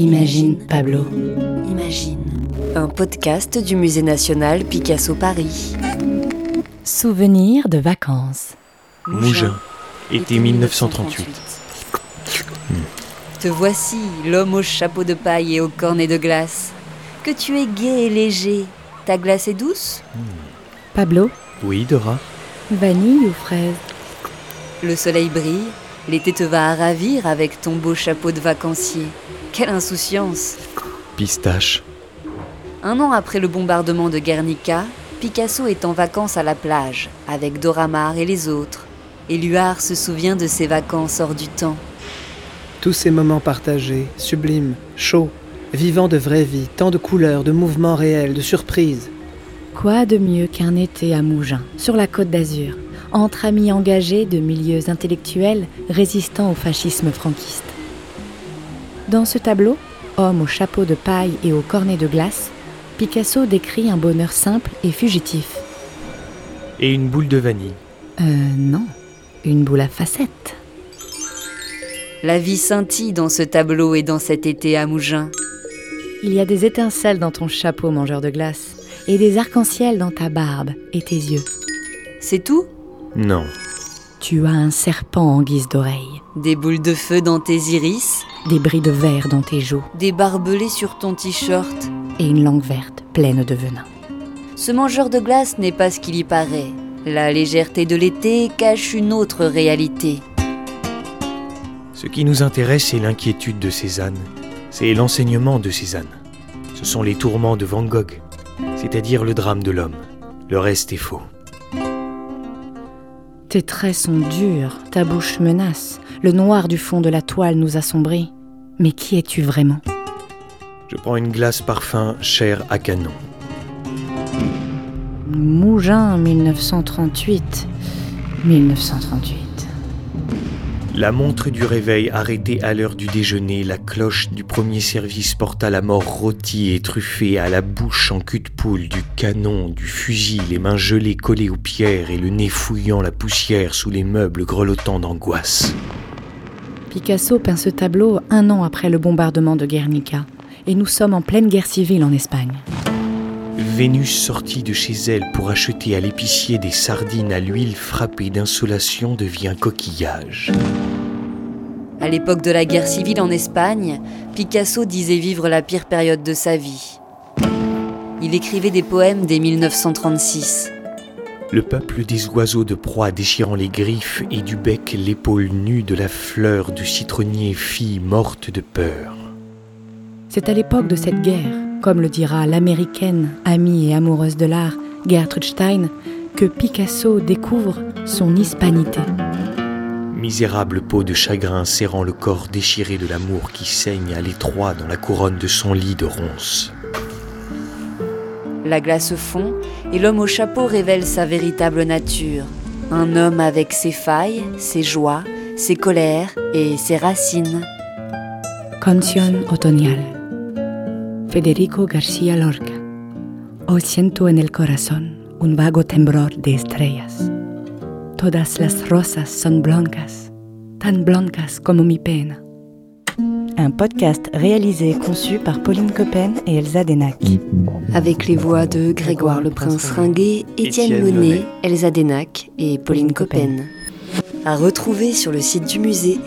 Imagine Pablo. Imagine. Un podcast du Musée national Picasso Paris. Souvenirs de vacances. Mougin, été 1938. Te voici, l'homme au chapeau de paille et au cornet de glace. Que tu es gai et léger. Ta glace est douce? Pablo, Oui, Dora vanille ou fraise? Le soleil brille. L'été te va à ravir avec ton beau chapeau de vacancier. Quelle insouciance Pistache. Un an après le bombardement de Guernica, Picasso est en vacances à la plage, avec Dora Maar et les autres. Éluard se souvient de ses vacances hors du temps. Tous ces moments partagés, sublimes, chauds, vivant de vraie vie, tant de couleurs, de mouvements réels, de surprises. Quoi de mieux qu'un été à Mougins, sur la côte d'Azur, entre amis engagés de milieux intellectuels résistant au fascisme franquiste? Dans ce tableau, homme au chapeau de paille et au cornet de glace, Picasso décrit un bonheur simple et fugitif. Et une boule de vanille. Euh, non, une boule à facettes. La vie scintille dans ce tableau et dans cet été à Mougins. Il y a des étincelles dans ton chapeau mangeur de glace et des arcs-en-ciel dans ta barbe et tes yeux. C'est tout? Non. Tu as un serpent en guise d'oreille, Des boules de feu dans tes iris, des bris de verre dans tes joues des barbelés sur ton t-shirt. et une langue verte pleine de venin. Ce mangeur de glace n'est pas ce qu'il y paraît. La légèreté de l'été cache une autre réalité. Ce qui nous intéresse, c'est l'inquiétude de Cézanne. C'est l'enseignement de Cézanne. Ce sont les tourments de Van Gogh, c'est-à-dire le drame de l'homme. Le reste est faux. Tes traits sont durs, ta bouche menace, le noir du fond de la toile nous assombrit. Mais qui es-tu vraiment? Je prends une glace parfum chair à canon. Mougins 1938. 1938. La montre du réveil arrêtée à l'heure du déjeuner, la cloche du premier service porta la mort rôtie et truffée à la bouche en cul de poule du canon, du fusil, les mains gelées collées aux pierres et le nez fouillant la poussière sous les meubles grelottant d'angoisse. Picasso peint ce tableau un an après le bombardement de Guernica. Et nous sommes en pleine guerre civile en Espagne. Vénus sortit de chez elle pour acheter à l'épicier des sardines à l'huile frappée d'insolation devient coquillage. À l'époque de la guerre civile en Espagne, Picasso disait vivre la pire période de sa vie. Il écrivait des poèmes dès 1936. Le peuple des oiseaux de proie déchirant les griffes et du bec l'épaule nue de la fleur du citronnier fille morte de peur. C'est à l'époque de cette guerre, comme le dira l'américaine, amie et amoureuse de l'art, Gertrude Stein, que Picasso découvre son hispanité. Misérable peau de chagrin serrant le corps déchiré de l'amour qui saigne à l'étroit dans la couronne de son lit de ronces. La glace fond et l'homme au chapeau révèle sa véritable nature. Un homme avec ses failles, ses joies, ses colères et ses racines. Canción otoñal. Federico García Lorca. Hoy siento en el corazón un vago temblor de estrellas. Todas las rosas son blancas, tan blancas como mi pena. Un podcast réalisé et conçu par Pauline Coppen et Elsa Denac. Avec les voix de Grégoire le Prince Ringuet, Étienne Monet, Elsa Denac et Pauline Coppen. À retrouver sur le site du musée